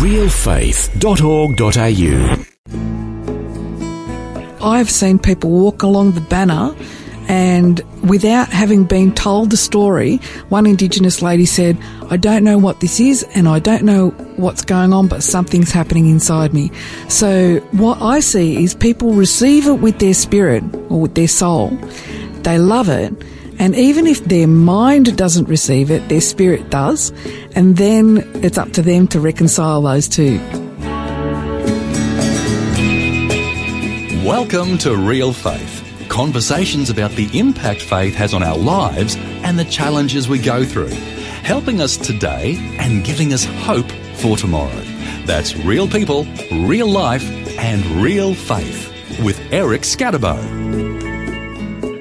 realfaith.org.au. I've seen people walk along the banner and without having been told the story, one Indigenous lady said, I don't know what this is and I don't know what's going on, but something's happening inside me. So what I see is people receive it with their spirit or with their soul. They love it. And even if their mind doesn't receive it, their spirit does. And then it's up to them to reconcile those two. Welcome to Real Faith conversations about the impact faith has on our lives and the challenges we go through, helping us today and giving us hope for tomorrow. That's real people, real life, and real faith with Eric Scatterbo.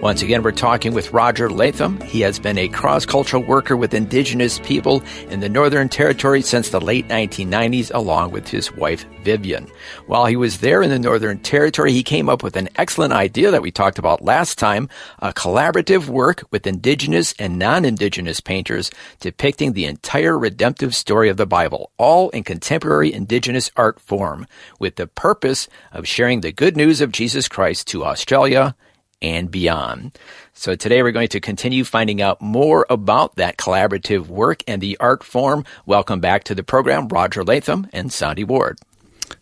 Once again, we're talking with Roger Latham. He has been a cross cultural worker with Indigenous people in the Northern Territory since the late 1990s, along with his wife, Vivian. While he was there in the Northern Territory, he came up with an excellent idea that we talked about last time a collaborative work with Indigenous and non Indigenous painters depicting the entire redemptive story of the Bible, all in contemporary Indigenous art form, with the purpose of sharing the good news of Jesus Christ to Australia and beyond. So today we're going to continue finding out more about that collaborative work and the art form. Welcome back to the program, Roger Latham and Sandy Ward.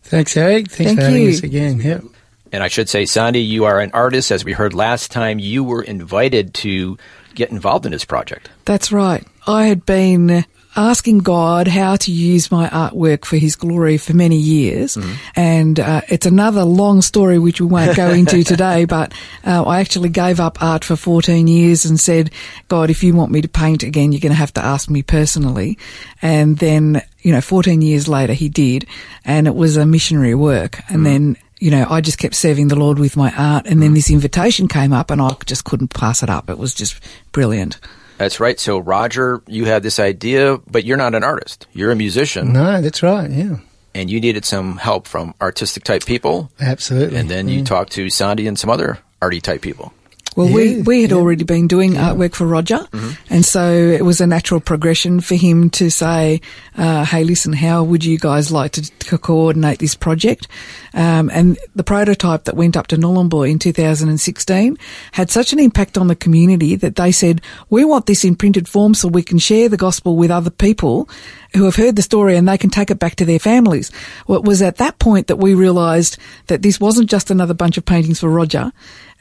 Thanks, Eric. Thanks Thank for having you. us again. Yep. And I should say, Sandy, you are an artist. As we heard last time, you were invited to get involved in this project. That's right. I had been asking God how to use my artwork for His glory for many years, and uh, it's another long story which we won't go into today. But uh, I actually gave up art for 14 years and said, God, if you want me to paint again, you're going to have to ask me personally. And then, you know, 14 years later, He did, and it was a missionary work. And then you know, I just kept serving the Lord with my art, and then this invitation came up, and I just couldn't pass it up. It was just brilliant. That's right. So, Roger, you had this idea, but you're not an artist. You're a musician, No, that's right. Yeah, and you needed some help from artistic type people. absolutely. And then you talked to Sandy and some other arty type people. Well, we, Yeah, we had yeah. already been doing artwork for Roger, and so it was a natural progression for him to say, uh, "Hey, listen, how would you guys like to, to coordinate this project?" Um, and the prototype that went up to Nhulunbuy in 2016 had such an impact on the community that they said, "We want this in printed form so we can share the gospel with other people who have heard the story and they can take it back to their families." Well, it was at that point that we realised that this wasn't just another bunch of paintings for Roger.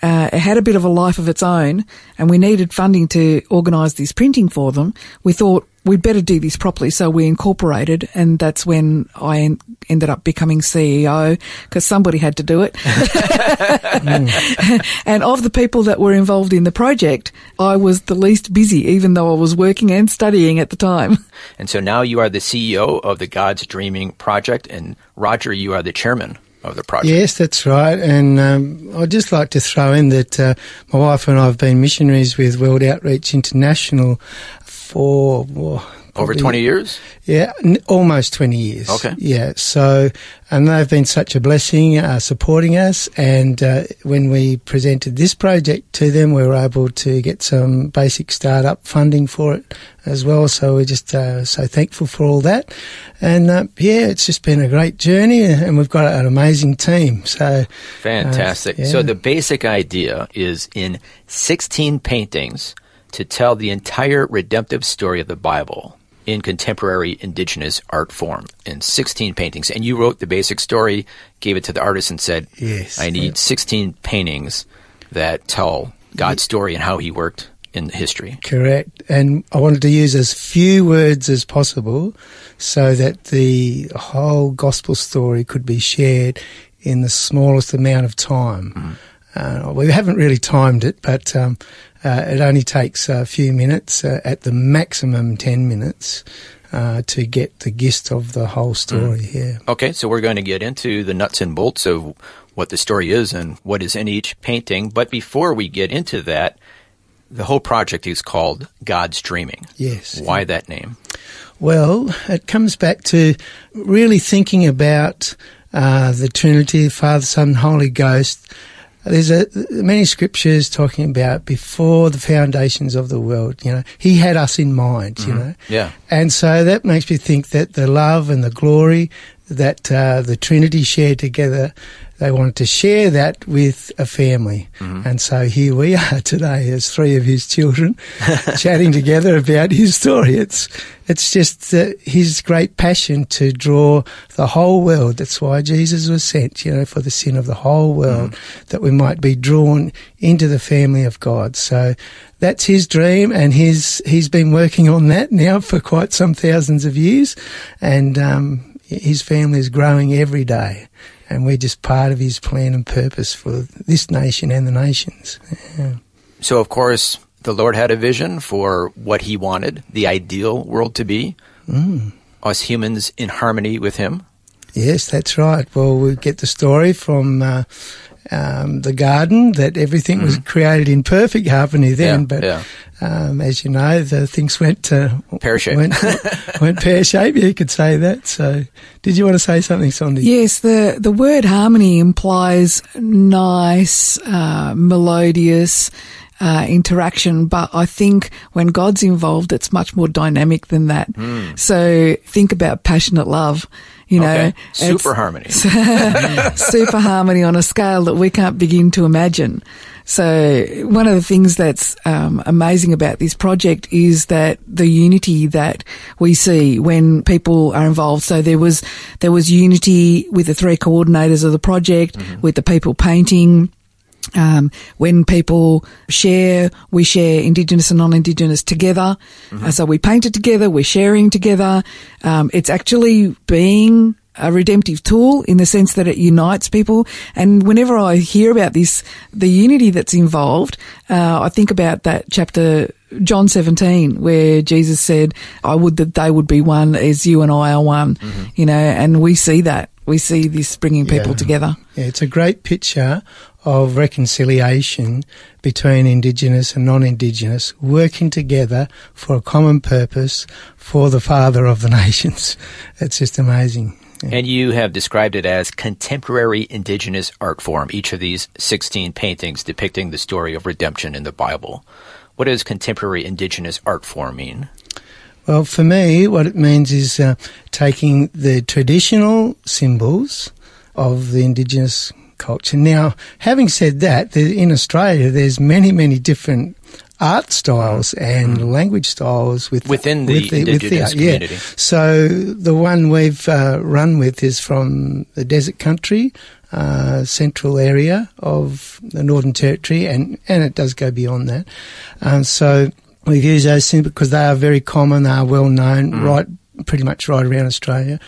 Uh, it had a bit of a life of its own, and we needed funding to organise this printing for them. We thought we'd better do this properly, so we incorporated, and that's when I en- ended up becoming CEO because somebody had to do it. and of the people that were involved in the project, I was the least busy, even though I was working and studying at the time. And so now you are the CEO of the God's Dreaming Project, and Roger, you are the chairman of the project. Yes, that's right. And um, I'd just like to throw in that uh, my wife and I have been missionaries with World Outreach International for oh, Over probably- 20 years? Yeah, n- almost 20 years. Okay. Yeah, so, and they've been such a blessing uh, supporting us. And uh, when we presented this project to them, we were able to get some basic startup funding for it as well. So we're just uh, so thankful for all that. And uh, yeah, it's just been a great journey and we've got an amazing team. So, Fantastic. Uh, yeah. So the basic idea is in 16 paintings to tell the entire redemptive story of the Bible in contemporary indigenous art form in 16 paintings. And you wrote the basic story, gave it to the artist and said, Yes, I need yeah. 16 paintings that tell God's story and how he worked in history. Correct. And I wanted to use as few words as possible so that the whole gospel story could be shared in the smallest amount of time. Uh, we haven't really timed it, but um, uh, it only takes a few minutes, uh, at the maximum 10 minutes, uh, to get the gist of the whole story. here. Okay, so we're going to get into the nuts and bolts of what the story is and what is in each painting. But before we get into that, the whole project is called God's Dreaming. Yes. Why that name? Well, it comes back to really thinking about uh, the Trinity, Father, Son, Holy Ghost, there's a, many scriptures talking about before the foundations of the world. You know, He had us in mind. You mm-hmm. know, Yeah. and so that makes me think that the love and the glory that uh, the Trinity shared together, they wanted to share that with a family. And so here we are today as three of his children chatting together about his story. It's, it's just uh, his great passion to draw the whole world. That's why Jesus was sent, you know, for the sin of the whole world, that we might be drawn into the family of God. So that's his dream, and he's he's been working on that now for quite some thousands of years, and um, his family is growing every day, and we're just part of his plan and purpose for this nation and the nations. Yeah. So, of course, the Lord had a vision for what He wanted the ideal world to be. Us humans in harmony with Him. Yes, that's right. Well, we get the story from. Uh, um, the garden that everything was created in perfect harmony then, Yeah, but yeah. Um, as you know, the things went uh, Pear-shaped. Went, went pear shaped. You could say that. So, did you want to say something, Sandy? Yes, the, the word harmony implies nice, uh, melodious, uh, interaction, but I think when God's involved, it's much more dynamic than that. So think about passionate love. You know, Okay. Super harmony. super harmony on a scale that we can't begin to imagine. So one of the things that's um, amazing about this project is that the unity that we see when people are involved. So there was there was unity with the three coordinators of the project, with the people painting. Um, when people share, we share Indigenous and non-Indigenous together. Uh, so we paint it together, we're sharing together. Um, it's actually being a redemptive tool in the sense that it unites people. And whenever I hear about this, the unity that's involved, uh, I think about that chapter, John 17, where Jesus said, I would that they would be one as you and I are one, you know, and we see that. We see this bringing people Yeah. together. Yeah, it's a great picture of reconciliation between Indigenous and non-Indigenous working together for a common purpose for the Father of the nations. It's just amazing. Yeah. And you have described it as contemporary indigenous art form, each of these 16 paintings depicting the story of redemption in the Bible. What does contemporary indigenous art form mean? Well, for me, what it means is uh, taking the traditional symbols of the Indigenous culture. Now, having said that, in Australia, there's many, many different art styles and language styles with. Within the with Indigenous yeah. community. So the one we've uh, run with is from the desert country, uh, central area of the Northern Territory, and, and it does go beyond that. Um, so we've used those symbols because they are very common, they are well known, Mm. right, pretty much right around Australia.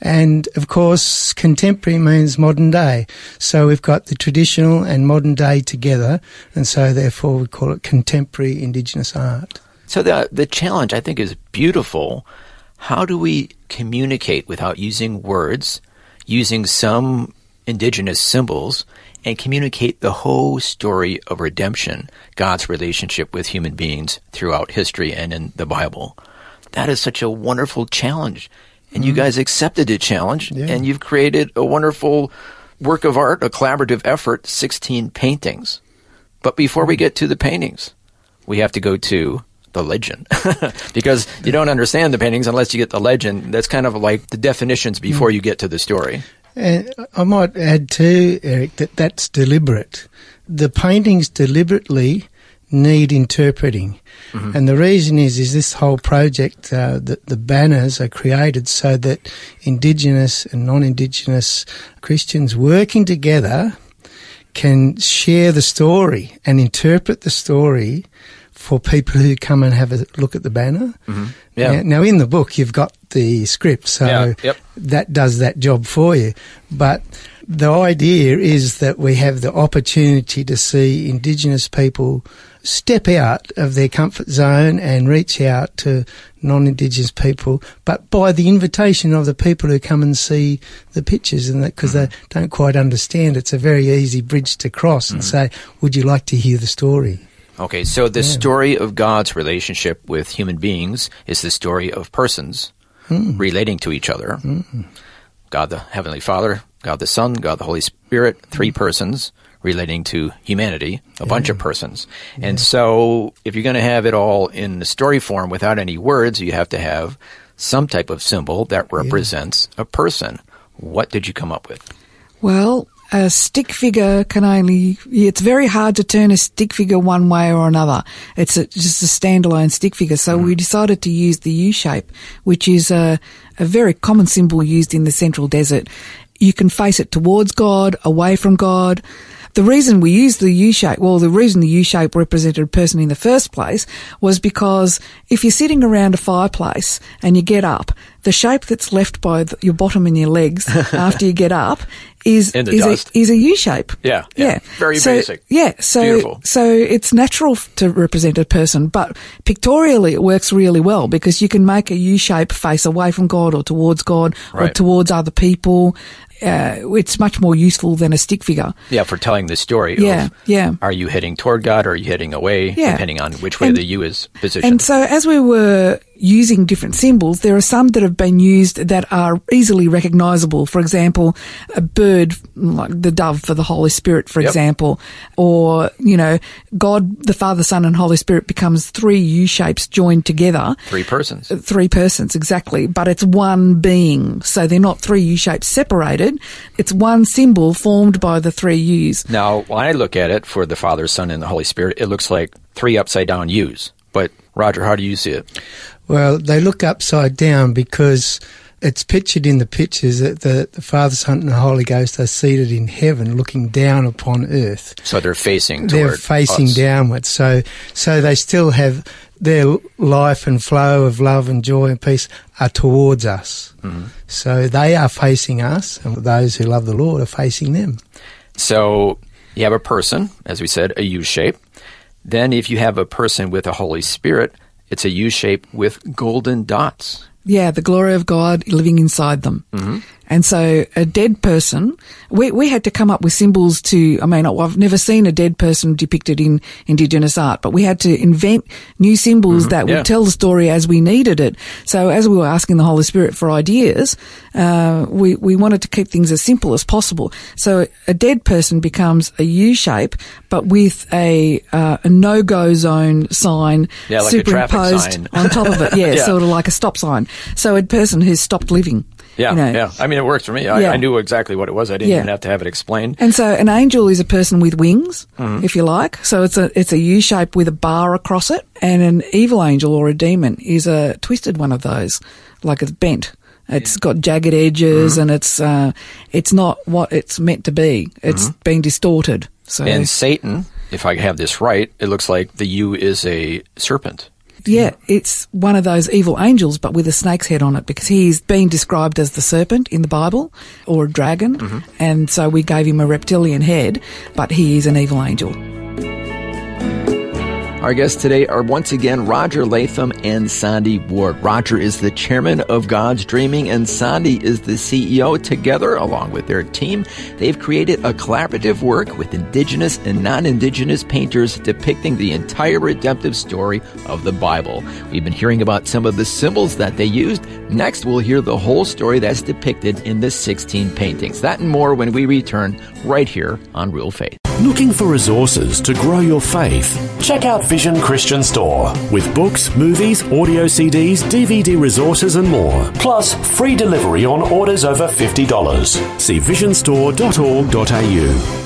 And of course, contemporary means modern day. So we've got the traditional and modern day together, and so therefore we call it contemporary Indigenous art. So the the challenge I think is beautiful. How do we communicate without using words, using some indigenous symbols, and communicate the whole story of redemption, God's relationship with human beings throughout history and in the Bible? That is such a wonderful challenge. And you mm-hmm. guys accepted the challenge Yeah. and you've created a wonderful work of art, a collaborative effort, 16 paintings. But before we mm. get to the paintings, we have to go to the legend because you don't understand the paintings unless you get the legend. That's kind of like the definitions before mm. you get to the story. And I might add too, Eric, that that's deliberate. The paintings deliberately need interpreting. And the reason is, is this whole project, uh, the, the banners are created so that Indigenous and non-Indigenous Christians working together can share the story and interpret the story for people who come and have a look at the banner. Yeah. Now, now, in the book, you've got the script, so Yeah, yep. that does that job for you. But the idea is that we have the opportunity to see Indigenous people step out of their comfort zone and reach out to non-Indigenous people, but by the invitation of the people who come and see the pictures, and because they mm-hmm. don't quite understand, it's a very easy bridge to cross and mm-hmm. say, "Would you like to hear the story?" Okay, so the story of God's relationship with human beings is the story of persons hmm. relating to each other. Hmm. God the Heavenly Father, God the Son, God the Holy Spirit, three hmm. persons relating to humanity, a bunch of persons. And so if you're going to have it all in the story form without any words, you have to have some type of symbol that represents a person. What did you come up with? Well, a stick figure can only, it's very hard to turn a stick figure one way or another. It's a, just a standalone stick figure. So we mm-hmm. decided to use the U shape, which is a, a very common symbol used in the central desert. You can face it towards God, away from God. The reason we used the U shape, well, the reason the U shape represented a person in the first place was because if you're sitting around a fireplace and you get up, the shape that's left by the, your bottom and your legs after you get up is is a, is a U shape. Yeah, yeah. Very so, basic. Yeah, so Beautiful. so it's natural to represent a person, but pictorially it works really well because you can make a U shape face away from God or towards God or towards other people. Uh, it's much more useful than a stick figure. Yeah, for telling the story Yeah, of yeah. are you heading toward God or are you heading away, Yeah. depending on which way And- the U is positioned. And so, as we were using different symbols, there are some that have been used that are easily recognizable. For example, a bird, like the dove for the Holy Spirit, for Yep. example, or, you know, God, the Father, Son, and Holy Spirit becomes three U shapes joined together. Three persons. Uh, three persons, exactly, but it's one being. So they're not three U shapes separated. It's one symbol formed by the three U's. Now, when I look at it for the Father, Son, and the Holy Spirit, it looks like three upside down U's. But Roger, how do you see it? Well, they look upside down because it's pictured in the pictures that the, the Father, Son, and the Holy Ghost are seated in heaven, looking down upon earth. So they're facing They're facing us. downwards, so so they still have their life and flow of love and joy and peace are towards us. Mm-hmm. So they are facing us, and those who love the Lord are facing them. So you have a person, as we said, a U shape. Then, if you have a person with a Holy Spirit, it's a U shape with golden dots. Yeah, the glory of God living inside them. Mm-hmm. And so a dead person, we, we had to come up with symbols to, I mean, I've never seen a dead person depicted in Indigenous art, but we had to invent new symbols that yeah. would tell the story as we needed it. So as we were asking the Holy Spirit for ideas, uh, we, we wanted to keep things as simple as possible. So a dead person becomes a U shape, but with a, uh, a no-go zone sign Yeah, like superimposed sign. on top of it. Yeah, Yeah. sort of like a stop sign. So a person who's stopped living. Yeah, you know. yeah. I mean, it works for me. I, Yeah. I knew exactly what it was. I didn't Yeah. even have to have it explained. And so an angel is a person with wings, Mm-hmm. if you like. So it's a it's a U shape with a bar across it. And an evil angel or a demon is a twisted one of those, like it's bent. It's got jagged edges Mm-hmm. and it's uh, it's not what it's meant to be. It's Mm-hmm. been distorted. So And Satan, if I have this right, it looks like the U is a serpent. Yeah, it's one of those evil angels, but with a snake's head on it, because he's been described as the serpent in the Bible or a dragon, Mm-hmm. and so we gave him a reptilian head, but he is an evil angel. Our guests today are once again Roger Latham and Sandy Ward. Roger is the chairman of God's Dreaming, and Sandy is the CEO. Together, along with their team, they've created a collaborative work with Indigenous and non Indigenous painters depicting the entire redemptive story of the Bible. We've been hearing about some of the symbols that they used. Next, we'll hear the whole story that's depicted in the 16 paintings. That and more when we return right here on Real Faith. Looking for resources to grow your faith? Check out Vision Christian Store. With books, movies, audio CDs, DVD resources, and more. Plus, free delivery on orders over $50. See visionstore.org.au.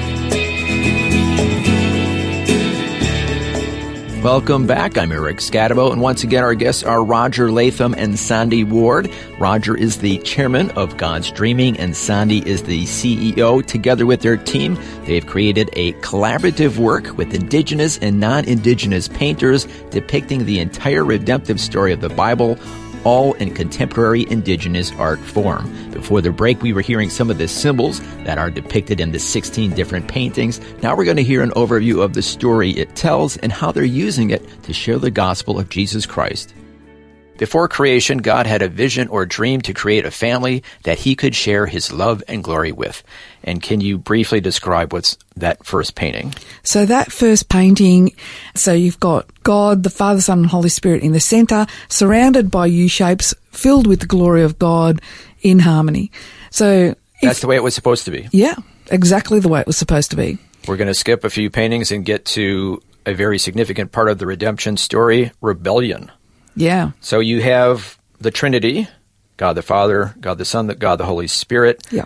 Welcome back. I'm Eric Scatabo, and once again, our guests are Roger Latham and Sandy Ward. Roger is the chairman of God's Dreaming, and Sandy is the CEO. Together with their team, they've created a collaborative work with Indigenous and non Indigenous painters depicting the entire redemptive story of the Bible. All in contemporary indigenous art form. Before the break, we were hearing some of the symbols that are depicted in the 16 different paintings. Now we're going to hear an overview of the story it tells and how they're using it to share the gospel of Jesus Christ. Before creation, God had a vision or dream to create a family that he could share his love and glory with. And can you briefly describe what's that first painting? So that first painting, so you've got God, the Father, Son, and Holy Spirit in the center, surrounded by U shapes, filled with the glory of God in harmony. So That's the way it was supposed to be. yeah, exactly the way it was supposed to be. We're going to skip a few paintings and get to a very significant part of the redemption story, rebellion. Yeah, So you have the Trinity, God the Father, God the Son, God the Holy Spirit, yeah,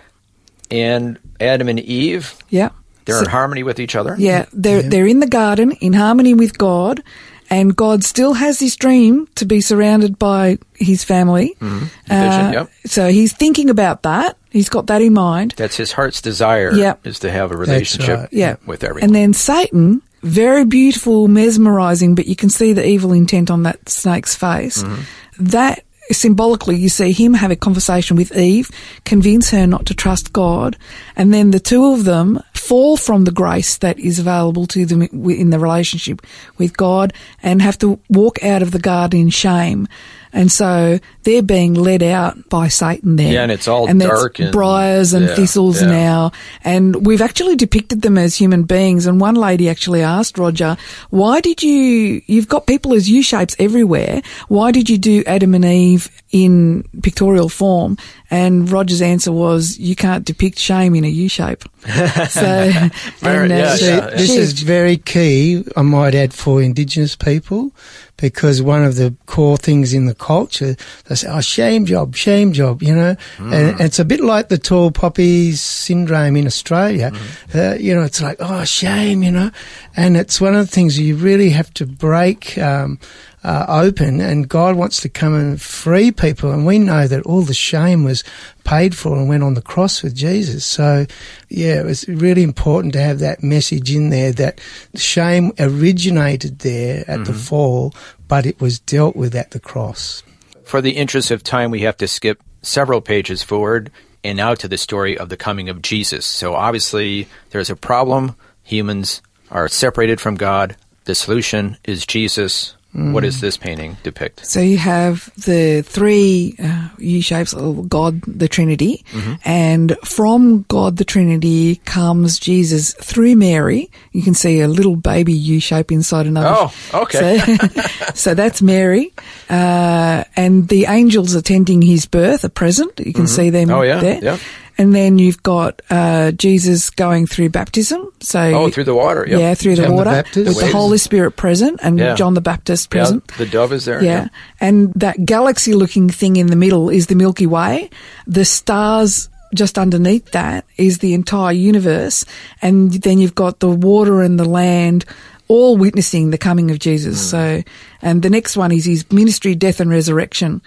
and Adam and Eve. yeah. They're So- in harmony with each other. Yeah, they're they're in the garden in harmony with God, and God still has this dream to be surrounded by His family. Vision, Uh, yep. So he's thinking about that. He's got that in mind. That's his heart's desire. Yep. Is to have a relationship right. Yeah, with everyone. And then Satan, very beautiful, mesmerizing, but you can see the evil intent on that snake's face. Mm-hmm. That symbolically, you see him have a conversation with Eve, convince her not to trust God, and then the two of them fall from the grace that is available to them in the relationship with God and have to walk out of the garden in shame. And so they're being led out by Satan there. Yeah, and it's all and dark and- briars and yeah, thistles yeah. now. And we've actually depicted them as human beings. And one lady actually asked Roger, why did you, you've got people as U shapes everywhere. Why did you do Adam and Eve in pictorial form? And Roger's answer was, you can't depict shame in a U shape. so, Very- and, uh, yeah, she- yeah. This she- is very key, I might add, for Indigenous people, because one of the core things in the culture, they say, oh, shame job, shame job, you know, and, and it's a bit like the tall poppies syndrome in Australia. Uh, you know, it's like, oh, shame, you know, and it's one of the things you really have to break, um, uh, open and God wants to come and free people. And we know that all the shame was paid for and went on the cross with Jesus. So, yeah, it was really important to have that message in there that shame originated there at the fall, but it was dealt with at the cross. For the interest of time, we have to skip several pages forward and now to the story of the coming of Jesus. So obviously, there's a problem. Humans are separated from God. The solution is Jesus. What does this painting depict? So you have the three uh, U shapes of God, the Trinity, Mm-hmm. and from God, the Trinity, comes Jesus through Mary. You can see a little baby U shape inside another. Oh, okay. So, so that's Mary, uh, and the angels attending his birth are present. You can see them Oh, yeah, there. yeah. And then you've got uh, Jesus going through baptism. So Oh, through the water. Yep. yeah, through the John the water Baptist. with the Waves. Holy Spirit present and Yeah. John the Baptist Yeah, present. the dove is there. Yeah. And that galaxy looking thing in the middle is the Milky Way. The stars just underneath that is the entire universe. And then you've got the water and the land all witnessing the coming of Jesus. Hmm. So, and the next one is his ministry, death and resurrection.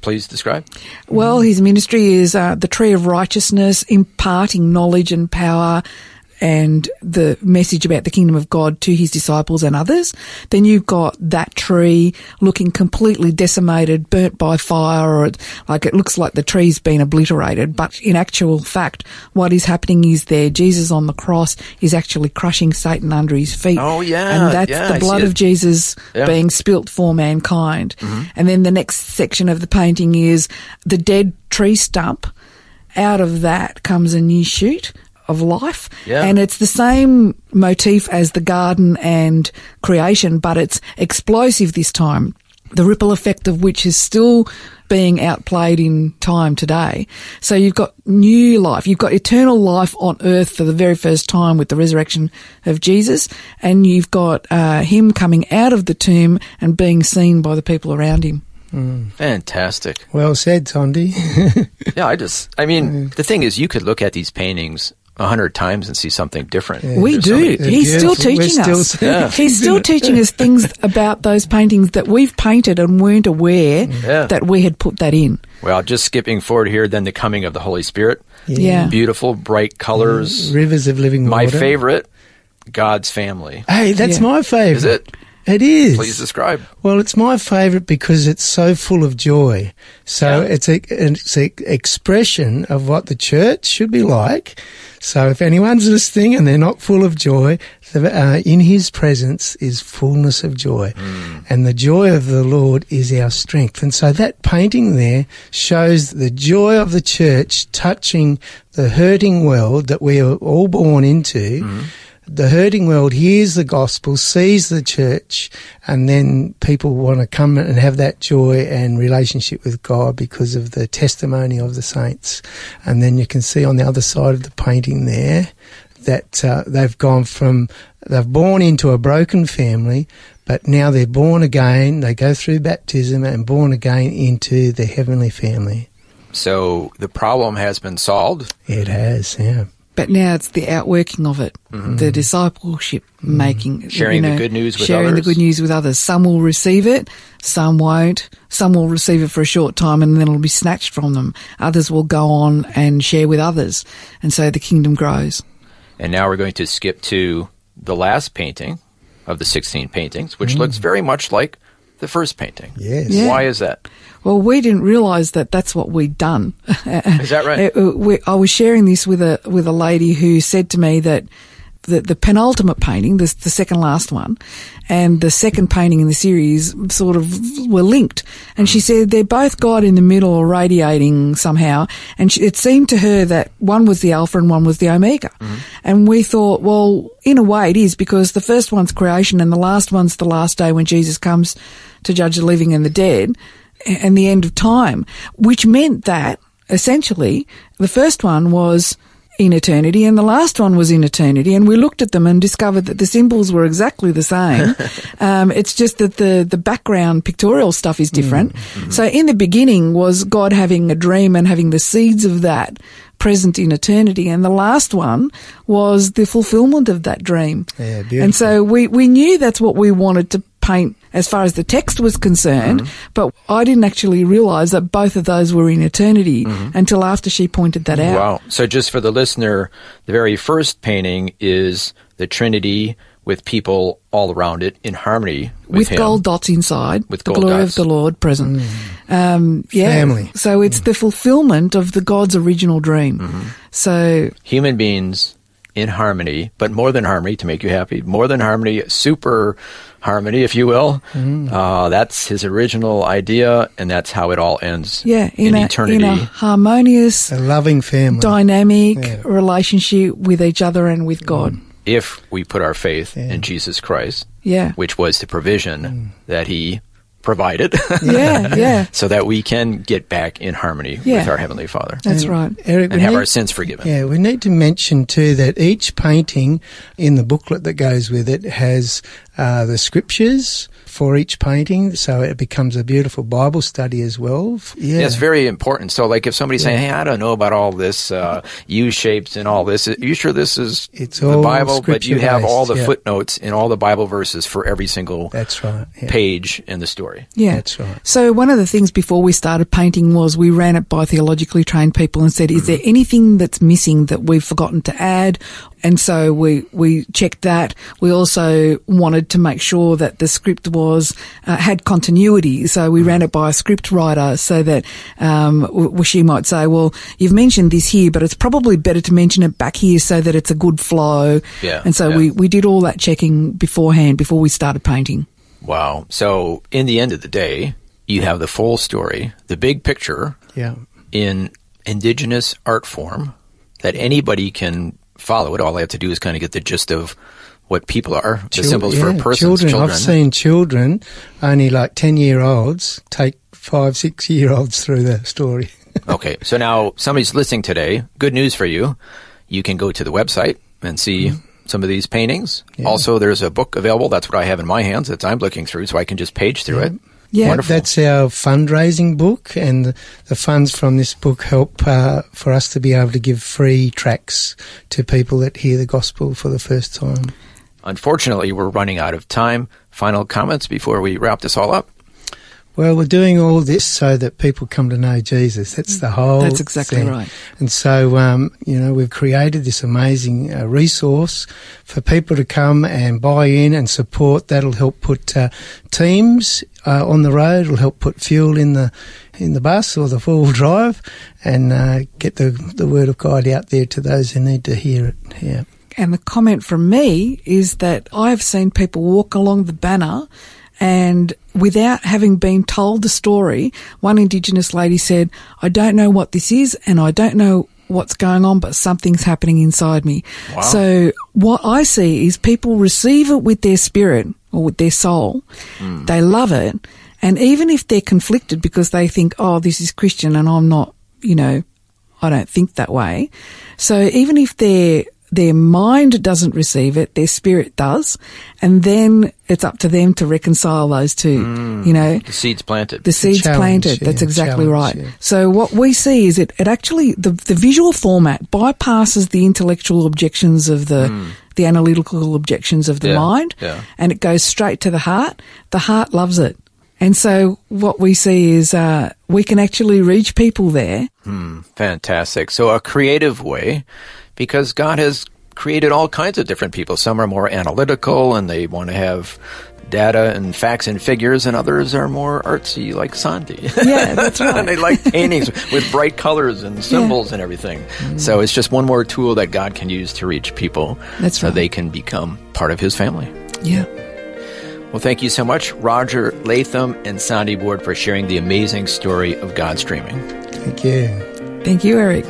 Please describe. Well, his ministry is uh, the tree of righteousness, imparting knowledge and power and the message about the kingdom of God to his disciples and others. Then you've got that tree looking completely decimated, burnt by fire, or it, like it looks like the tree's been obliterated. But in actual fact, what is happening is there, Jesus on the cross is actually crushing Satan under his feet. Oh, yeah, And that's yeah, the blood of Jesus Yeah. being spilt for mankind. Mm-hmm. And then the next section of the painting is the dead tree stump. Out of that comes a new shoot of life. Yeah. And it's the same motif as the garden and creation, but it's explosive this time. The ripple effect of which is still being outplayed in time today. So you've got new life. You've got eternal life on earth for the very first time with the resurrection of Jesus. And you've got uh, him coming out of the tomb and being seen by the people around him. Fantastic. Well said, Tondi. Yeah, I just, I mean, the thing is, you could look at these paintings a hundred times and see something different. We There's so do. He's still teaching still us. seeing Yeah. He's still teaching us things about those paintings that we've painted and weren't aware Yeah. that we had put that in. Well, just skipping forward here, then the coming of the Holy Spirit. Yeah. Beautiful, bright colors. Rivers of living My favorite, God's family. Hey, that's Yeah. my favourite. Is it? It is. Please describe. Well, it's my favourite because it's so full of joy. So Yeah. it's a it's a expression of what the church should be like. So if anyone's listening and they're not full of joy, the, uh, in His presence is fullness of joy, and the joy of the Lord is our strength. And so that painting there shows the joy of the church touching the hurting world that we are all born into the hurting world hears the gospel, sees the church, and then people want to come and have that joy and relationship with God because of the testimony of the saints. And then you can see on the other side of the painting there that uh, they've gone from, they've born into a broken family, but now they're born again, they go through baptism and born again into the heavenly family. So the problem has been solved. It has, yeah. But now it's the outworking of it, the discipleship making, Mm-hmm. Sharing you the good news with others. sharing others. the good news with others. Some will receive it, some won't. Some will receive it for a short time and then it'll be snatched from them. Others will go on and share with others, and so the kingdom grows. And now we're going to skip to the last painting of the 16 paintings, which looks very much like the first painting. Yes. Yeah. Why is that? Well, we didn't realise that that's what we'd done. Is that right? Uh, uh, I was sharing this with a with a lady who said to me that the, the penultimate painting, the, the second last one, and the second painting in the series sort of were linked. And she said they're both God in the middle or radiating somehow. And she, it seemed to her that one was the Alpha and one was the Omega. And we thought, well, in a way it is because the first one's creation and the last one's the last day when Jesus comes to judge the living and the dead and the end of time, which meant that essentially the first one was in eternity and the last one was in eternity and we looked at them and discovered that the symbols were exactly the same. Um, it's just that the the background pictorial stuff is different. So in the beginning was god having a dream and having the seeds of that present in eternity and the last one was the fulfillment of that dream. Yeah, beautiful. and so we, we knew that's what we wanted to paint as far as the text was concerned, mm-hmm. but I didn't actually realize that both of those were in eternity mm-hmm. until after she pointed that out. Wow. So just for the listener, the very first painting is the Trinity with people all around it in harmony with, With him. gold dots inside, With the gold glory dots. of the Lord present. Mm. Um, yeah. Family. So it's mm. the fulfillment of the God's original dream. Mm-hmm. So Human beings in harmony, but more than harmony to make you happy, more than harmony, super harmony, if you will. Mm-hmm. Uh, that's his original idea, and that's how it all ends yeah, in, in, a, eternity. in a harmonious, A loving family. dynamic Yeah. relationship with each other and with God. Mm. if we put our faith Yeah. in Jesus Christ, Yeah. which was the provision mm. that he provided. Yeah, yeah. so that we can get back in harmony Yeah. with our Heavenly Father That's And right. Eric, and have need- our sins forgiven. Yeah, we need to mention too that each painting in the booklet that goes with it has uh, the scriptures for each painting, so it becomes a beautiful Bible study as well. F- Yeah, Yeah, it's very important. So, like, if somebody's saying, "Hey, I don't know about all this uh, U shapes and all this," are you sure this is It's the all Bible? But you have all the yeah. footnotes in all the Bible verses for every single that's right. Yeah. page in the story. Yeah. That's right. So one of the things before we started painting was we ran it by theologically trained people and said, is Mm-hmm. there anything that's missing that we've forgotten to add? And so we, we checked that. We also wanted to make sure that the script was, uh, had continuity. So we ran it by a script writer so that, um, w- w- she might say, well, you've mentioned this here, but it's probably better to mention it back here so that it's a good flow. Yeah, And so yeah. we, we did all that checking beforehand before we started painting. Wow. So, in the end of the day, you have the full story, the big picture Yeah. in indigenous art form that anybody can follow it. All they have to do is kind of get the gist of what people are, the Chil- symbols for a person. Children. children. I've seen children, only like 10 year olds, take five, six year olds through the story. Okay, so now somebody's listening today. Good news for you. You can go to the website and see mm-hmm. some of these paintings. Also, there's a book available. That's what I have in my hands that I'm looking through, so I can just page through it. Yeah. Wonderful. That's our fundraising book, and the, funds from this book help uh, for us to be able to give free tracks to people that hear the gospel for the first time. Unfortunately, we're running out of time. Final comments before we wrap this all up. Well, we're doing all this so that people come to know Jesus. That's the whole. That's exactly thing. right. And so, um, you know, we've created this amazing uh, resource for people to come and buy in and support. That'll help put uh, teams uh, on the road. It'll help put fuel in the in the bus or the four wheel drive, and uh, get the the word of God out there to those who need to hear it. Yeah. And the comment from me is that I've seen people walk along the banner and without having been told the story, one Indigenous lady said, I don't know what this is and I don't know what's going on, but something's happening inside me. So what I see is people receive it with their spirit or with their soul. Hmm. They love it. And even if they're conflicted because they think, oh, this is Christian and I'm not, you know, I don't think that way. So even if their their mind doesn't receive it, their spirit does, and then it's up to them to reconcile those two. Mm. You know, The seed's planted. the seeds challenge, planted. yeah, That's exactly right. yeah. So what we see is it, it actually the the visual format bypasses the intellectual objections of the mm. the analytical objections of the. Yeah, mind, yeah. and it goes straight to the heart. The heart loves it. And so what we see is uh, we can actually reach people there. Hmm, fantastic. So a creative way, because God has created all kinds of different people. Some are more analytical and they want to have data and facts and figures, and others are more artsy, like Sandy. Yeah, that's right. and they like paintings with bright colors and symbols and everything. Mm-hmm. So it's just one more tool that God can use to reach people That's so right. they can become part of His family. Yeah. Well, thank you so much, Roger Latham and Sandy Ward, for sharing the amazing story of God's dreaming. Thank you. Thank you, Eric.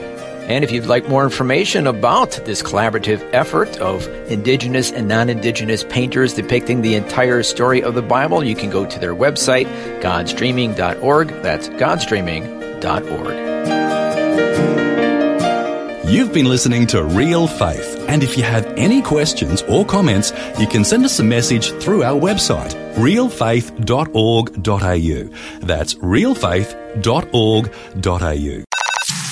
And if you'd like more information about this collaborative effort of Indigenous and non Indigenous painters depicting the entire story of the Bible, you can go to their website, godsdreaming.org. That's godsdreaming.org. You've been listening to Real Faith, and if you have any questions or comments, you can send us a message through our website, realfaith.org.au. That's realfaith.org.au.